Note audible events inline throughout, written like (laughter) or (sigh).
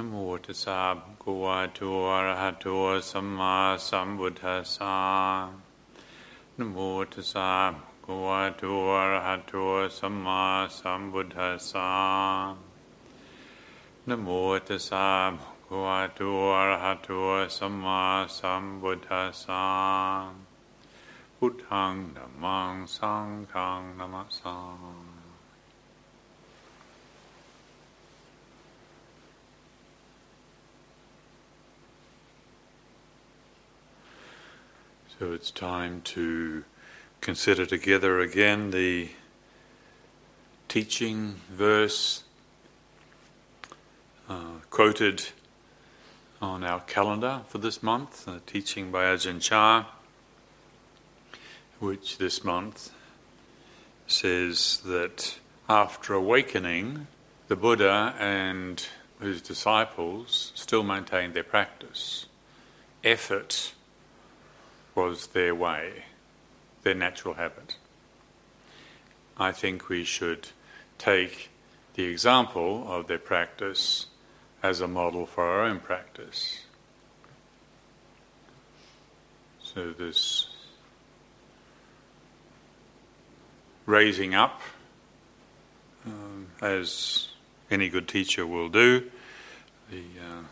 นโมตัสสะภะคะวะโตอะระหะโตสัมมาสัมพุทธัสสะนโมตัสสะภะคะวะโตอะระหะโตสัมมาสัมพุทธัสสะนโมตัสสะภะคะวะโตอะระหะโตสัมมาสัมพุทธัสสะพุทธังธัมมังสังฆังนะมะสา So it's time to consider together again the teaching verse uh, quoted on our calendar for this month, a teaching by Ajahn Chah, which this month says that after awakening, the Buddha and his disciples still maintained their practice. Effort was their way, their natural habit. I think we should take the example of their practice as a model for our own practice. So, this raising up, um, as any good teacher will do, the, uh,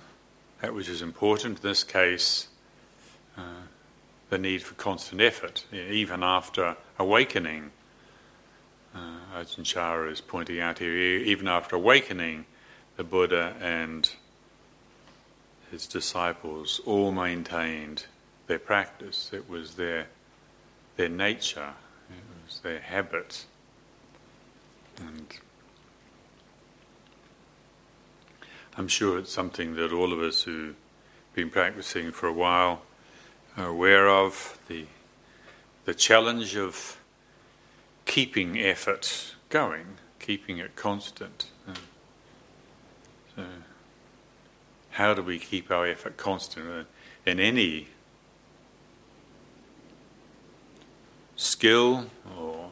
that which is important, in this case, uh, the need for constant effort, even after awakening. Uh, Ajahn Chah is pointing out here, even after awakening, the Buddha and his disciples all maintained their practice. It was their, their nature, it was their habit. And I'm sure it's something that all of us who've been practicing for a while are aware of the, the challenge of keeping effort going, keeping it constant. So, how do we keep our effort constant uh, in any skill or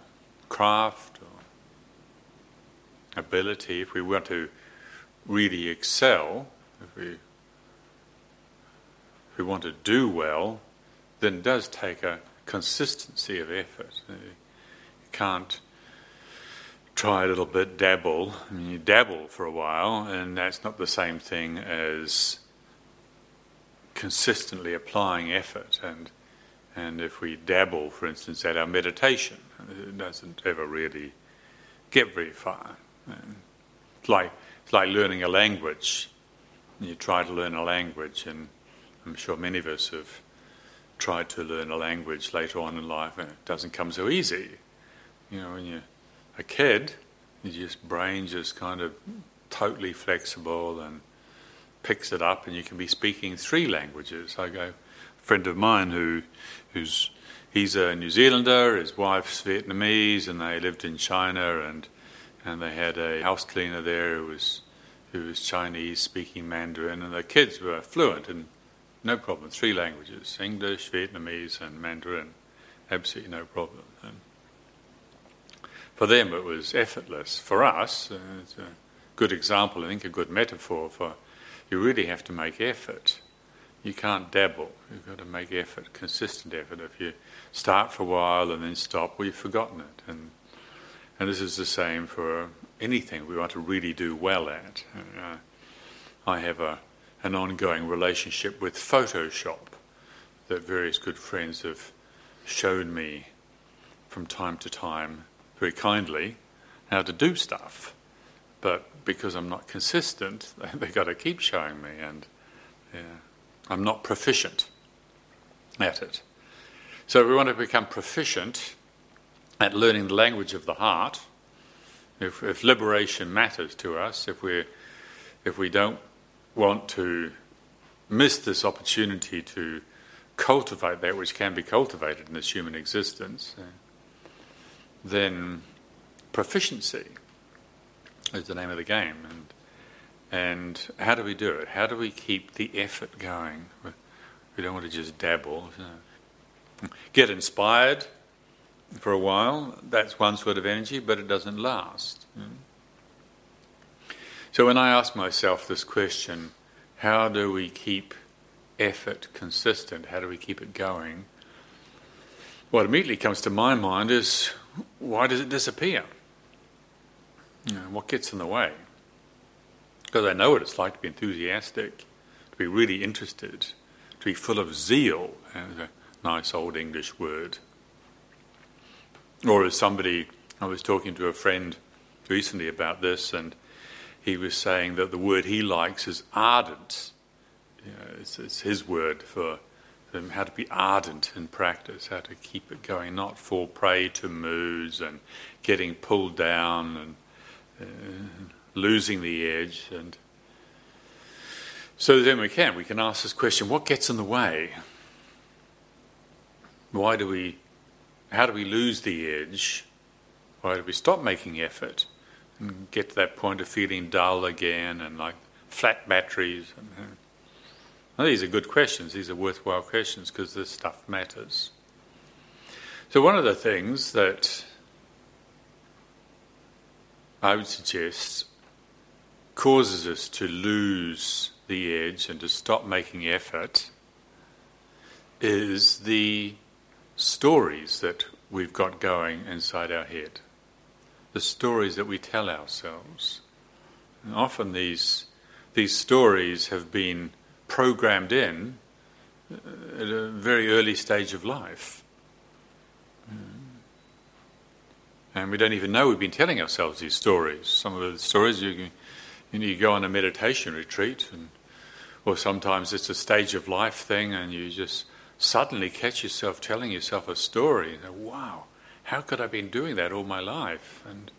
craft or ability? If we want to really excel, if we, if we want to do well, then does take a consistency of effort. You can't try a little bit, dabble. I mean, you dabble for a while, and that's not the same thing as consistently applying effort. And and if we dabble, for instance, at our meditation, it doesn't ever really get very far. It's like it's like learning a language. You try to learn a language, and I'm sure many of us have tried to learn a language later on in life, and it doesn't come so easy. You know, when you're a kid, your brain just kind of totally flexible and picks it up, and you can be speaking three languages. I go, a friend of mine who, who's he's a New Zealander, his wife's Vietnamese, and they lived in China, and and they had a house cleaner there who was who was Chinese, speaking Mandarin, and the kids were fluent in no problem. Three languages English, Vietnamese, and Mandarin. Absolutely no problem. And for them, it was effortless. For us, uh, it's a good example, I think, a good metaphor for you really have to make effort. You can't dabble. You've got to make effort, consistent effort. If you start for a while and then stop, you've forgotten it. And, and this is the same for anything we want to really do well at. Uh, I have a an ongoing relationship with Photoshop that various good friends have shown me from time to time very kindly how to do stuff. But because I'm not consistent, (laughs) they've got to keep showing me, and yeah, I'm not proficient at it. So, if we want to become proficient at learning the language of the heart, if, if liberation matters to us, if we if we don't want to miss this opportunity to cultivate that which can be cultivated in this human existence, uh, then proficiency is the name of the game. And, and how do we do it? How do we keep the effort going? We don't want to just dabble. Get inspired for a while, that's one sort of energy, but it doesn't last. So when I ask myself this question, how do we keep effort consistent? How do we keep it going? What immediately comes to my mind is why does it disappear? You know, what gets in the way? Because I know what it's like to be enthusiastic, to be really interested, to be full of zeal, a nice old English word. Or as somebody, I was talking to a friend recently about this, and he was saying that the word he likes is ardent. You know, it's, it's, his word for how to be ardent in practice, how to keep it going, not fall prey to moods and getting pulled down and uh, losing the edge. And so then we can we can ask this question: What gets in the way? Why do we? How do we lose the edge? Why do we stop making effort? And get to that point of feeling dull again and like flat batteries. These are good questions. These are worthwhile questions because this stuff matters. So, one of the things that I would suggest causes us to lose the edge and to stop making effort is the stories that we've got going inside our head the stories that we tell ourselves. And often these, these stories have been programmed in uh, at a very early stage of life. And we don't even know we've been telling ourselves these stories. Some of the stories you, you, know, you go on a meditation retreat, and, or sometimes it's a stage of life thing, and you just suddenly catch yourself telling yourself a story. And, wow, how could I have been doing that all my life? And,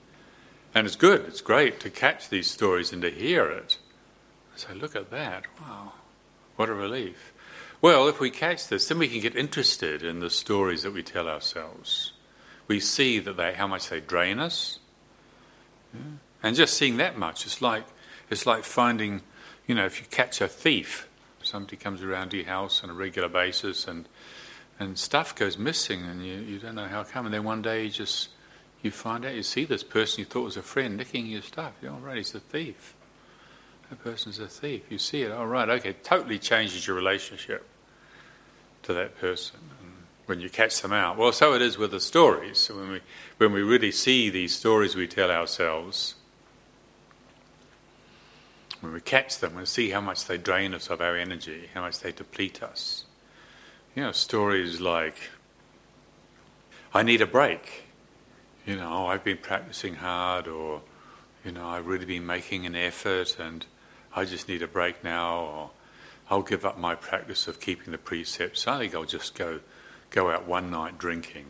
and it's good, it's great to catch these stories and to hear it. So look at that, wow, what a relief. Well, if we catch this, then we can get interested in the stories that we tell ourselves. We see that they, how much they drain us. Yeah. And just seeing that much, it's like, it's like finding, you know, if you catch a thief, somebody comes around your house on a regular basis and and stuff goes missing, and you, you don't know how come. And then one day you just you find out you see this person you thought was a friend nicking your stuff. You're all right, he's a thief. That person's a thief. You see it. All oh, okay. Totally changes your relationship to that person. And when you catch them out, well, so it is with the stories. So when we when we really see these stories we tell ourselves. When we catch them and see how much they drain us of our energy, how much they deplete us, you know, stories like, I need a break. You know, oh, I've been practicing hard, or, you know, I've really been making an effort and I just need a break now, or I'll give up my practice of keeping the precepts. I think I'll just go, go out one night drinking.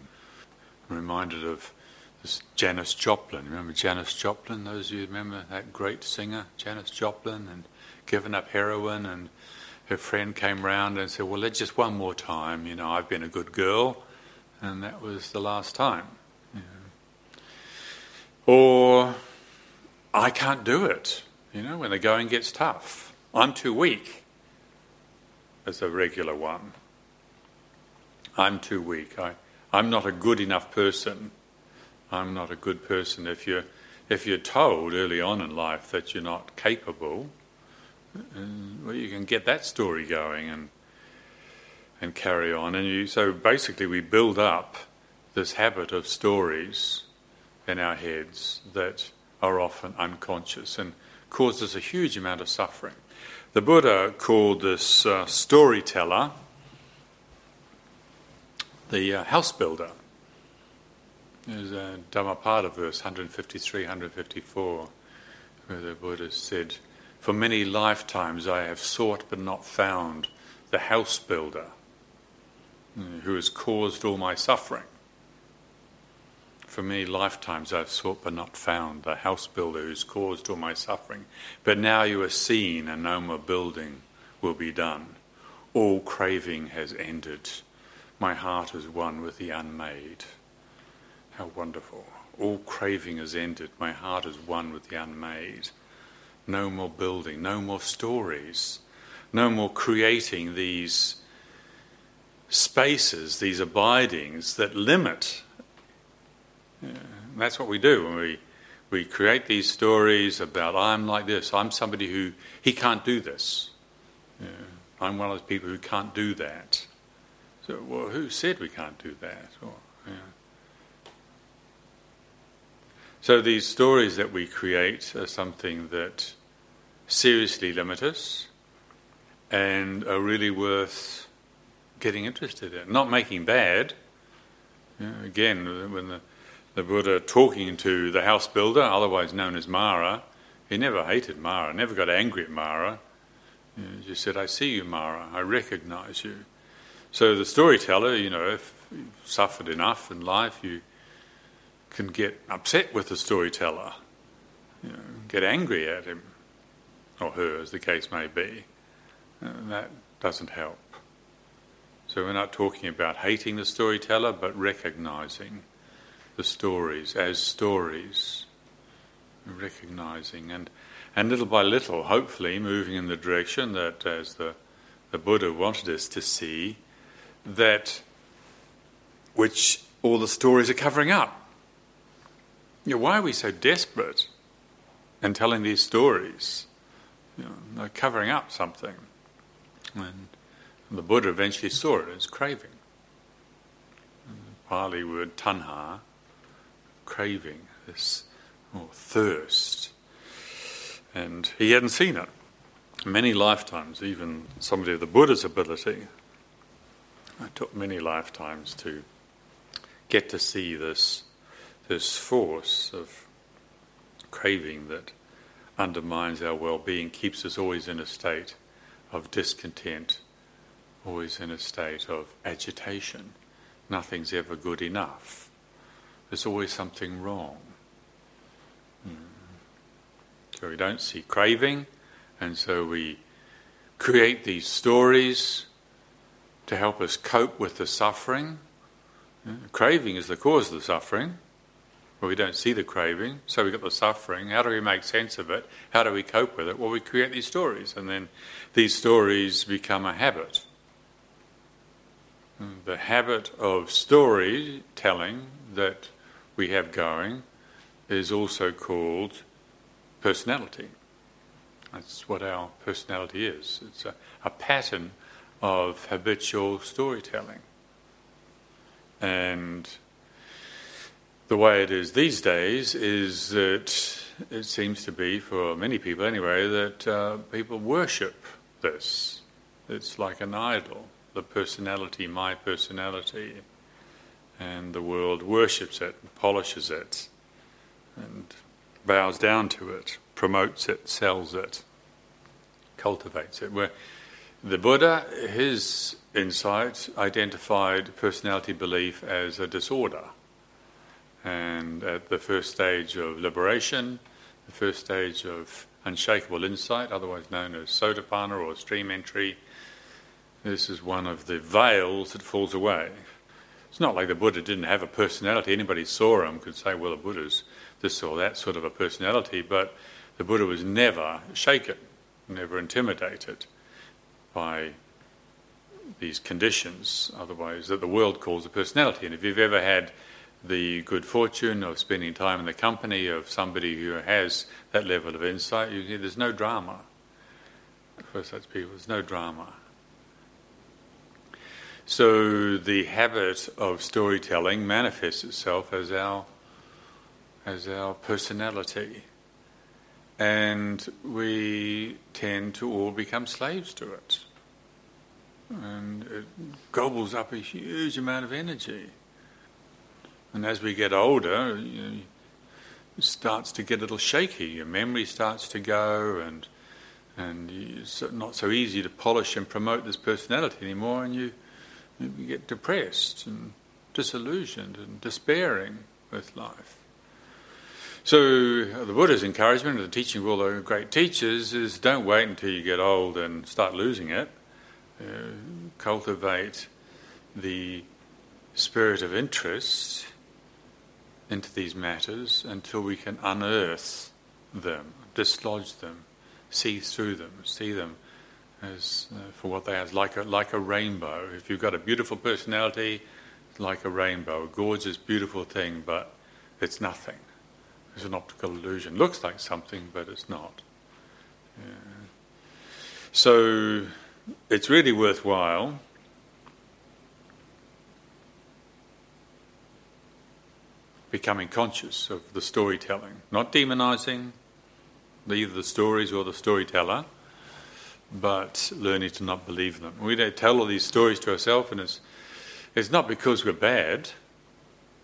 I'm reminded of this Janis Joplin. Remember Janis Joplin? Those of you remember that great singer, Janis Joplin, and given up heroin and her friend came round and said, Well, let's just one more time. You know, I've been a good girl. And that was the last time. Or, I can't do it. You know, when the going gets tough. I'm too weak. As a regular one. I'm too weak. I, I'm not a good enough person. I'm not a good person. If you're, if you're told early on in life that you're not capable, well, you can get that story going and and carry on. And you, so basically, we build up this habit of stories in our heads that are often unconscious and causes a huge amount of suffering. The Buddha called this uh, storyteller the uh, house builder. There's a Dhammapada verse 153, 154, where the Buddha said, for many lifetimes I have sought but not found the house builder mm, who has caused all my suffering. For many lifetimes I've sought but not found the house builder who's caused all my suffering. But now you are seen and no more building will be done. All craving has ended. My heart is one with the unmade. How wonderful. All craving has ended. My heart is one with the unmade. No more building, no more stories, no more creating these spaces, these abidings that limit. Yeah, that's what we do when we, we create these stories about I'm like this, I'm somebody who, he can't do this. Yeah. I'm one of those people who can't do that. So, well, who said we can't do that? Or, yeah. So these stories that we create are something that seriously limit us and are really worth getting interested in. Not making bad. You know, again, when the, the Buddha talking to the house builder, otherwise known as Mara, he never hated Mara, never got angry at Mara. You know, he just said, I see you, Mara, I recognize you. So the storyteller, you know, if you've suffered enough in life, you can get upset with the storyteller, you know, get angry at him or her, as the case may be. And that doesn't help. So we're not talking about hating the storyteller, but recognizing the stories as stories, recognizing and and little by little, hopefully, moving in the direction that, as the the Buddha wanted us to see, that which all the stories are covering up. You know, why are we so desperate in telling these stories? You know, they're covering up something. And the Buddha eventually saw it as craving. The Pali word tanha, craving, this oh, thirst. And he hadn't seen it. Many lifetimes, even somebody of the Buddha's ability, it took many lifetimes to get to see this this force of craving that undermines our well being, keeps us always in a state of discontent, always in a state of agitation. Nothing's ever good enough. There's always something wrong. Hmm. So we don't see craving, and so we create these stories to help us cope with the suffering. Craving is the cause of the suffering. Well, we don't see the craving, so we've got the suffering. How do we make sense of it? How do we cope with it? Well, we create these stories, and then these stories become a habit. Hmm, the habit of storytelling that we have going is also called personality. That's what our personality is. It's a, a pattern of habitual storytelling. And the way it is these days is that it seems to be, for many people anyway, that uh, people worship this. It's like an idol, the personality, my personality. And the world worships it, polishes it, and bows down to it, promotes it, sells it, cultivates it. Where the Buddha, his insight, identified personality belief as a disorder and at the first stage of liberation, the first stage of unshakable insight, otherwise known as sotapanna or stream entry, this is one of the veils that falls away. It's not like the Buddha didn't have a personality. Anybody saw him could say, well, the Buddha's this or that sort of a personality, but the Buddha was never shaken, never intimidated by these conditions, otherwise, that the world calls a personality. And if you've ever had the good fortune of spending time in the company of somebody who has that level of insight, you, there's no drama for such people. There's no drama. So the habit of storytelling manifests itself as our as our personality, and we tend to all become slaves to it, and it gobbles up a huge amount of energy. And as we get older, you know, it starts to get a little shaky. Your memory starts to go, and and it's not so easy to polish and promote this personality anymore, and you, you get depressed and disillusioned and despairing with life. So the Buddha's encouragement, the teaching of all the great teachers, is don't wait until you get old and start losing it. Uh, cultivate the spirit of interest into these matters until we can unearth them, dislodge them, see through them, see them as uh, for what they are, like a, like a rainbow. If you've got a beautiful personality, like a rainbow, a gorgeous, beautiful thing, but it's nothing. It's an optical illusion. Looks like something, but it's not. Yeah. So it's really worthwhile becoming conscious of the storytelling, not demonizing either the stories or the storyteller, but learning to not believe them. We don't tell all these stories to ourselves, and it's, it's not because we're bad,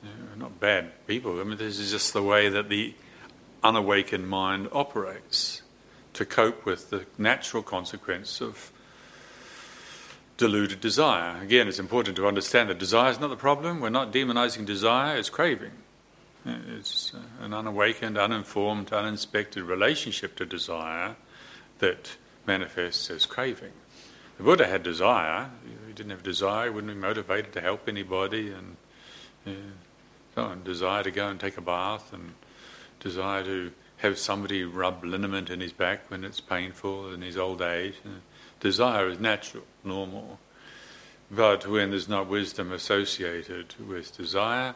we're not bad people. I mean, this is just the way that the unawakened mind operates to cope with the natural consequence of deluded desire. Again, it's important to understand that desire is not the problem. We're not demonizing desire, it's craving. It's uh, an unawakened, uninformed, uninspected relationship to desire that manifests as craving. The Buddha had desire. He didn't have desire, he wouldn't be motivated to help anybody, and so on. Desire to go and take a bath, and desire to have somebody rub liniment in his back when it's painful in his old age. Uh, desire is natural, normal. But when there's not wisdom associated with desire,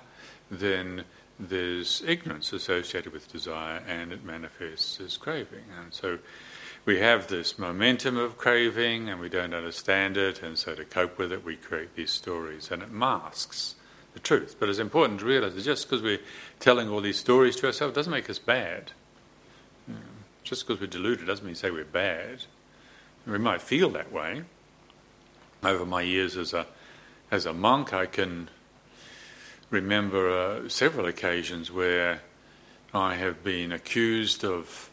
then there's ignorance associated with desire and it manifests as craving. And so we have this momentum of craving and we don't understand it, and so to cope with it, we create these stories and it masks the truth. But it's important to realize that just because we're telling all these stories to ourselves doesn't make us bad. Just because we're deluded doesn't mean say we're bad. We might feel that way. Over my years as a as a monk, I can remember uh, several occasions where I have been accused of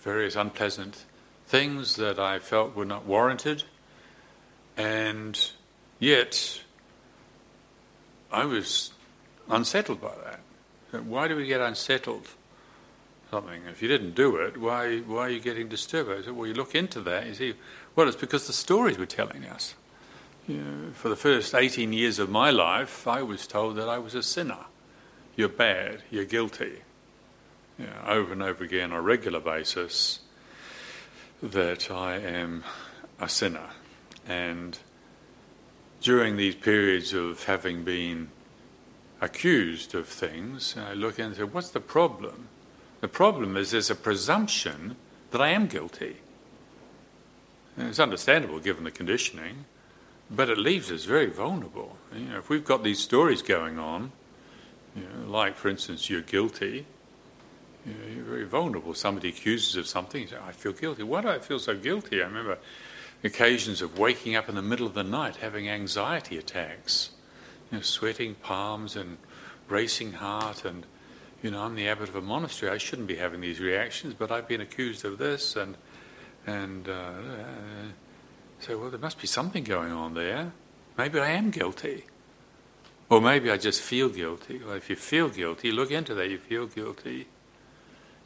various unpleasant things that I felt were not warranted, and yet I was unsettled by that. Why do we get unsettled? Something. If you didn't do it, why why are you getting disturbed? I said, well, you look into that. You see, well, it's because the stories were telling us. You know, for the first 18 years of my life, I was told that I was a sinner. You're bad. You're guilty. You know, over and over again on a regular basis, that I am a sinner. And during these periods of having been accused of things, I look and say, what's the problem? The problem is there's a presumption that I am guilty. And it's understandable given the conditioning, but it leaves us very vulnerable. You know, if we've got these stories going on, you know, like for instance, you're guilty, you know, you're very vulnerable. Somebody accuses of something, you say, I feel guilty. Why do I feel so guilty? I remember occasions of waking up in the middle of the night having anxiety attacks, you know, sweating palms and racing heart and you know, I'm the abbot of a monastery. I shouldn't be having these reactions, but I've been accused of this, and and uh, so well, there must be something going on there. Maybe I am guilty, or maybe I just feel guilty. Well, if you feel guilty, look into that. You feel guilty.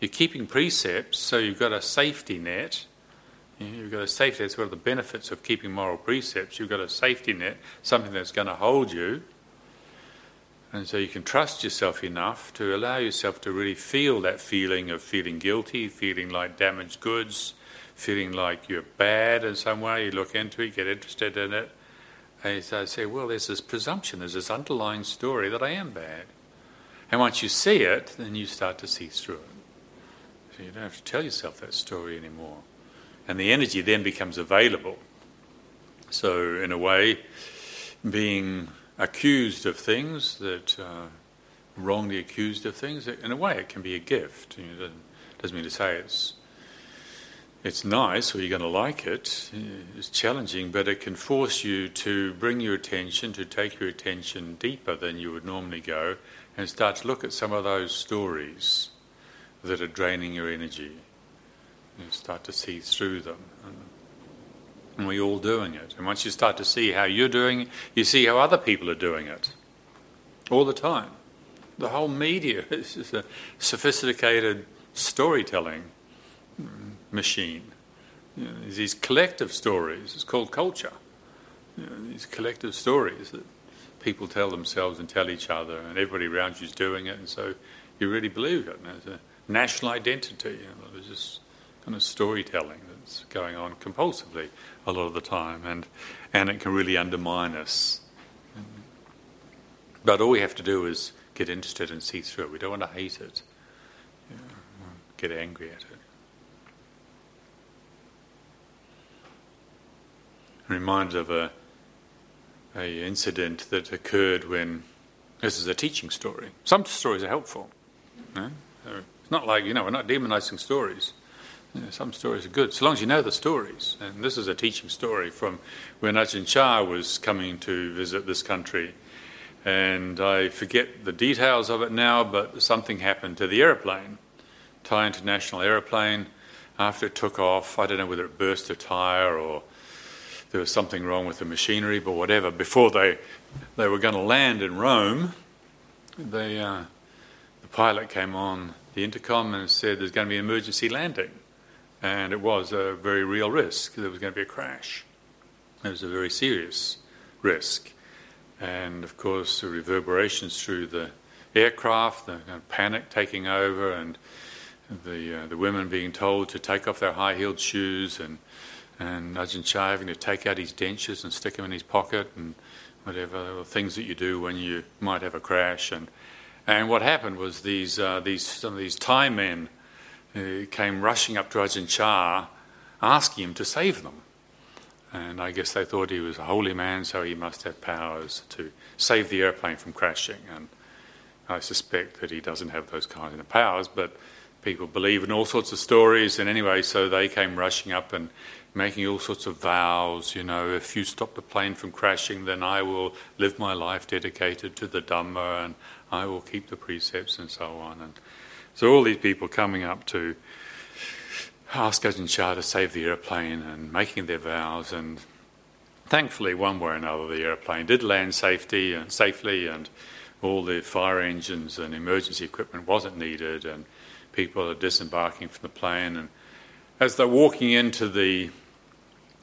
You're keeping precepts, so you've got a safety net. You've got a safety. That's one of the benefits of keeping moral precepts. You've got a safety net, something that's going to hold you. And so you can trust yourself enough to allow yourself to really feel that feeling of feeling guilty, feeling like damaged goods, feeling like you're bad in some way. You look into it, get interested in it. And I say, well, there's this presumption, there's this underlying story that I am bad. And once you see it, then you start to see through it. So you don't have to tell yourself that story anymore. And the energy then becomes available. So, in a way, being accused of things that uh, wrongly accused of things, in a way, it can be a gift. It doesn't mean to say it's it's nice or you're going to like it. Eh, it's challenging, but it can force you to bring your attention, to take your attention deeper than you would normally go, and start to look at some of those stories that are draining your energy. You start to see through them. And we're all doing it. And once you start to see how you're doing it, you see how other people are doing it. All the time. The whole media (laughs) is a sophisticated storytelling machine. You know, these collective stories, it's called culture. You know, these collective stories that people tell themselves and tell each other, and everybody around you is doing it, and so you really believe it. And there's a national identity. You know, there's this kind of storytelling that's going on compulsively a lot of the time, and and it can really undermine us. But all we have to do is get interested and see through it. We don't want to hate it, you know, get angry at it. I'm reminded of a, a incident that occurred when this is a teaching story. Some stories are helpful. It's not like, you know, we're not demonizing stories. some stories are good, so long as you know the stories. And this is a teaching story from when Ajahn Chah was coming to visit this country. And I forget the details of it now, but something happened to the aeroplane, Thai International aeroplane. After it took off, I don't know whether it burst a tire or there was something wrong with the machinery, but whatever. Before they, they were going to land in Rome, they, uh, the pilot came on the intercom and said there's going to be an emergency landing. And it was a very real risk. There was going to be a crash. It was a very serious risk. And of course, the reverberations through the aircraft, the kind of panic taking over, and the, uh, the women being told to take off their high heeled shoes, and, and Ajahn Chah having to take out his dentures and stick them in his pocket, and whatever things that you do when you might have a crash. And and what happened was these, uh, these, some of these Thai men uh, came rushing up to Ajahn Chah, asking him to save them. And I guess they thought he was a holy man, so he must have powers to save the airplane from crashing. And I suspect that he doesn't have those kinds of powers, but people believe in all sorts of stories. And anyway, so they came rushing up and making all sorts of vows. You know, if you stop the plane from crashing, then I will live my life dedicated to the Dhamma and I will keep the precepts and so on. And so all these people coming up to ask Ajahn Chah to save the airplane and making their vows. And thankfully, one way or another, the airplane did land safety and safely, and all the fire engines and emergency equipment wasn't needed, and people are disembarking from the plane. And as they're walking into the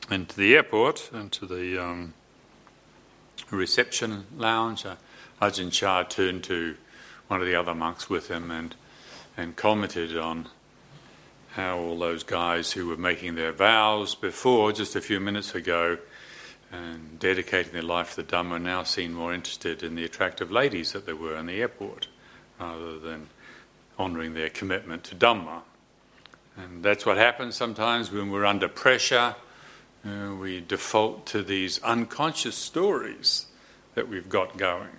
into the airport, into the um, reception lounge, uh, Ajahn Chah turned to one of the other monks with him and, and commented on how all those guys who were making their vows before, just a few minutes ago, and dedicating their life to the Dhamma now seem more interested in the attractive ladies that there were in the airport rather than honouring their commitment to Dhamma. And that's what happens sometimes when we're under pressure. Uh, we default to these unconscious stories that we've got going.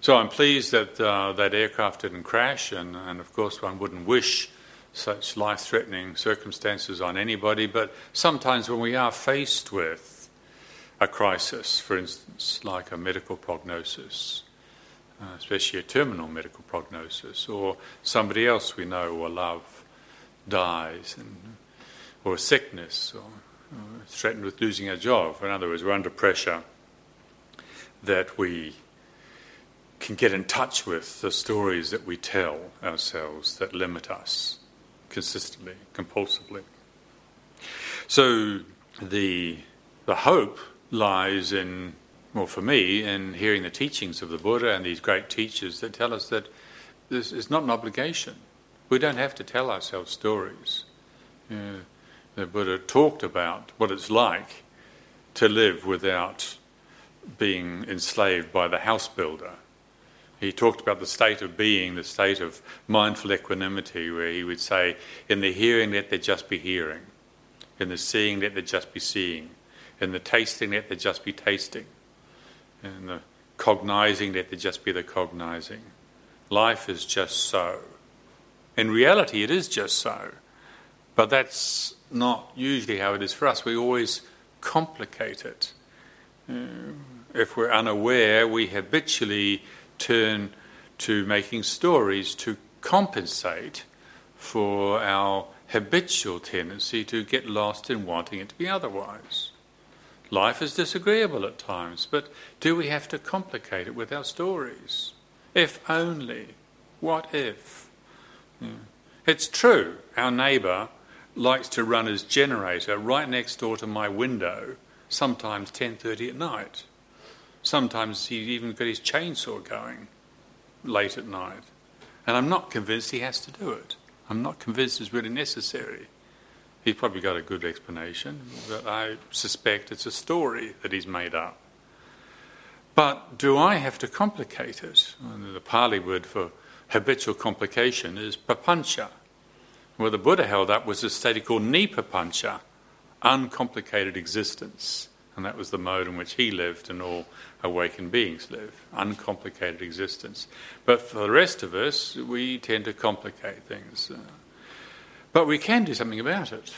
So I'm pleased that uh, that aircraft didn't crash, and, and of course one wouldn't wish such life-threatening circumstances on anybody. But sometimes when we are faced with a crisis, for instance, like a medical prognosis, uh, especially a terminal medical prognosis, or somebody else we know or love dies, and, or sickness, or, or threatened with losing a job. In other words, we're under pressure that we can get in touch with the stories that we tell ourselves that limit us consistently, compulsively. So the, the hope lies in, well, for me, in hearing the teachings of the Buddha and these great teachers that tell us that this is not an obligation. We don't have to tell ourselves stories. the Buddha talked about what it's like to live without being enslaved by the house builder he talked about the state of being, the state of mindful equanimity, where he would say, in the hearing, let there just be hearing. In the seeing, let there just be seeing. In the tasting, let there just be tasting. In the cognizing, let there just be the cognizing. Life is just so. In reality, it is just so. But that's not usually how it is for us. We always complicate it. Uh, if we're unaware, we habitually turn to making stories to compensate for our habitual tendency to get lost in wanting it to be otherwise. Life is disagreeable at times, but do we have to complicate it with our stories? If only. What if? Yeah. It's true, our neighbour likes to run his generator right next door to my window, sometimes 10:30 at night. Sometimes he even got his chainsaw going late at night. And I'm not convinced he has to do it. I'm not convinced it's really necessary. He's probably got a good explanation, but I suspect it's a story that he's made up. But do I have to complicate it? And the Pali word for habitual complication is papancha. What the Buddha held up was a state called nipapancha, uncomplicated existence. And that was the mode in which he lived and all awakened beings live. Uncomplicated existence. But for the rest of us, we tend to complicate things. Uh, but we can do something about it.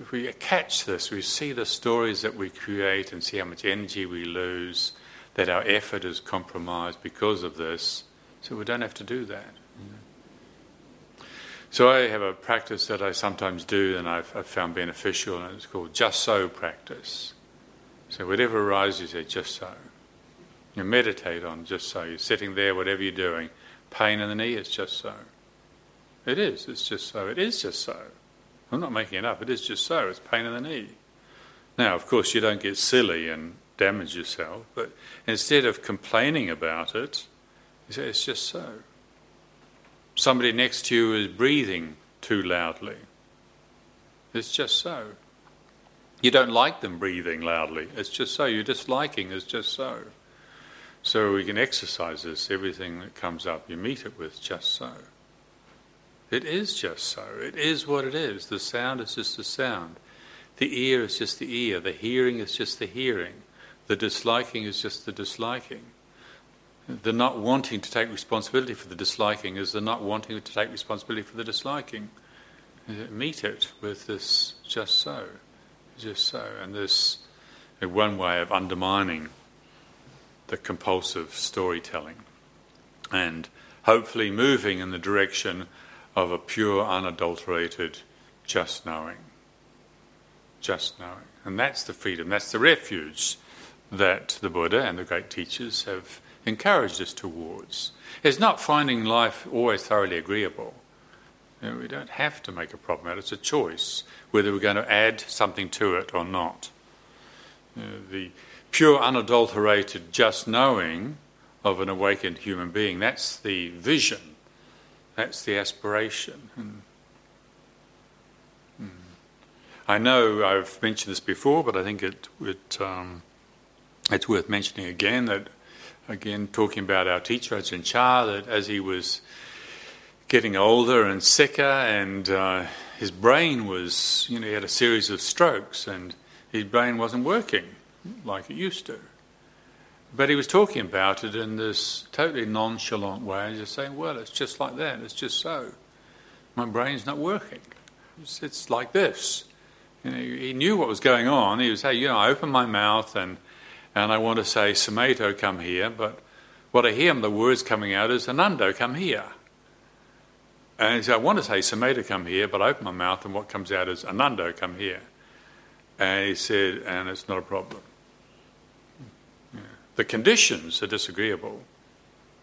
If we catch this, we see the stories that we create and see how much energy we lose, that our effort is compromised because of this. So we don't have to do that. So I have a practice that I sometimes do and I've, I've, found beneficial, and it's called just so practice. So whatever arises, say just so. You meditate on just so. You're sitting there, whatever you're doing, pain in the knee, it's just so. It is, it's just so. It is just so. I'm not making it up, it is just so. It's pain in the knee. Now, of course, you don't get silly and damage yourself, but instead of complaining about it, you say it's just so somebody next to you is breathing too loudly. It's just so. You don't like them breathing loudly. It's just so. You're disliking is just so. So we can exercise this. Everything that comes up, you meet it with just so. It is just so. It is what it is. The sound is just the sound. The ear is just the ear. The hearing is just the hearing. The disliking is just the disliking the not wanting to take responsibility for the disliking is the not wanting to take responsibility for the disliking. Meet it with this just so, just so, and this one way of undermining the compulsive storytelling and hopefully moving in the direction of a pure, unadulterated just knowing. Just knowing. And that's the freedom, that's the refuge that the Buddha and the great teachers have encouraged us towards. It's not finding life always thoroughly agreeable. You know, we don't have to make a problem out. of it, It's a choice whether we're going to add something to it or not. You know, the pure, unadulterated, just knowing of an awakened human being, that's the vision, that's the aspiration. And, hmm. I know I've mentioned this before, but I think it, it um, it's worth mentioning again that again talking about our teacher Ajahn Chah, that as he was getting older and sicker, and uh, his brain was, you know, he had a series of strokes, and his brain wasn't working like it used to. But he was talking about it in this totally nonchalant way, just saying, "Well, it's just like that. It's just so. My brain's not working. It's, it's like this." You know, he knew what was going on. He was saying, "You know, I open my mouth and." And I want to say, Sumedho, come here, but what I hear the words coming out is, Anando, come here. And so I want to say, Sumedho, come here, but I open my mouth and what comes out is, Anando, come here. And he said, and it's not a problem. Yeah. The conditions are disagreeable.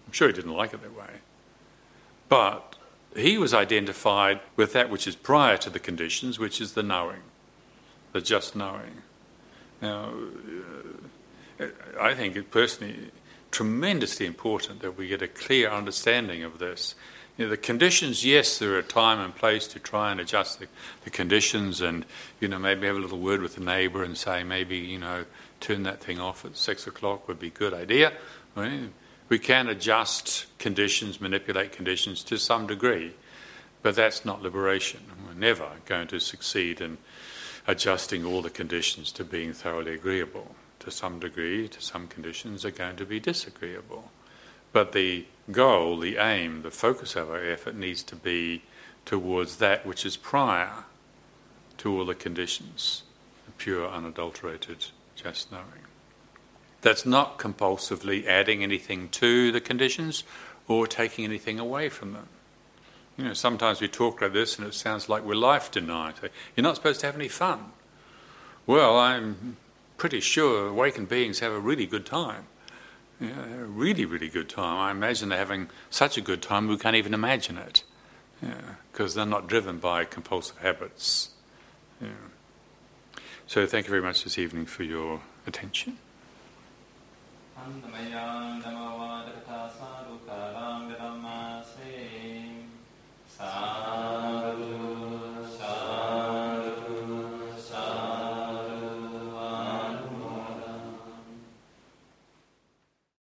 I'm sure he didn't like it that way. But he was identified with that which is prior to the conditions, which is the knowing, the just knowing. Now, I think personally tremendously important that we get a clear understanding of this. You know, the conditions, yes, there are time and place to try and adjust the, the, conditions, and you know maybe have a little word with the neighbour and say maybe you know turn that thing off at six o'clock would be a good idea. we can adjust conditions, manipulate conditions to some degree, but that's not liberation. We're never going to succeed in adjusting all the conditions to being thoroughly agreeable to some degree, to some conditions, are going to be disagreeable. But the goal, the aim, the focus of our effort needs to be towards that which is prior to all the conditions, the pure, unadulterated, just knowing. That's not compulsively adding anything to the conditions or taking anything away from them. You know, sometimes we talk like this and it sounds like we're life denying. You're not supposed to have any fun. Well, I'm pretty sure awakened beings have a really good time. Yeah, a really, really good time. I imagine they're having such a good time we can't even imagine it. Because yeah, they're not driven by compulsive habits. Yeah. So thank you very much this evening for your attention.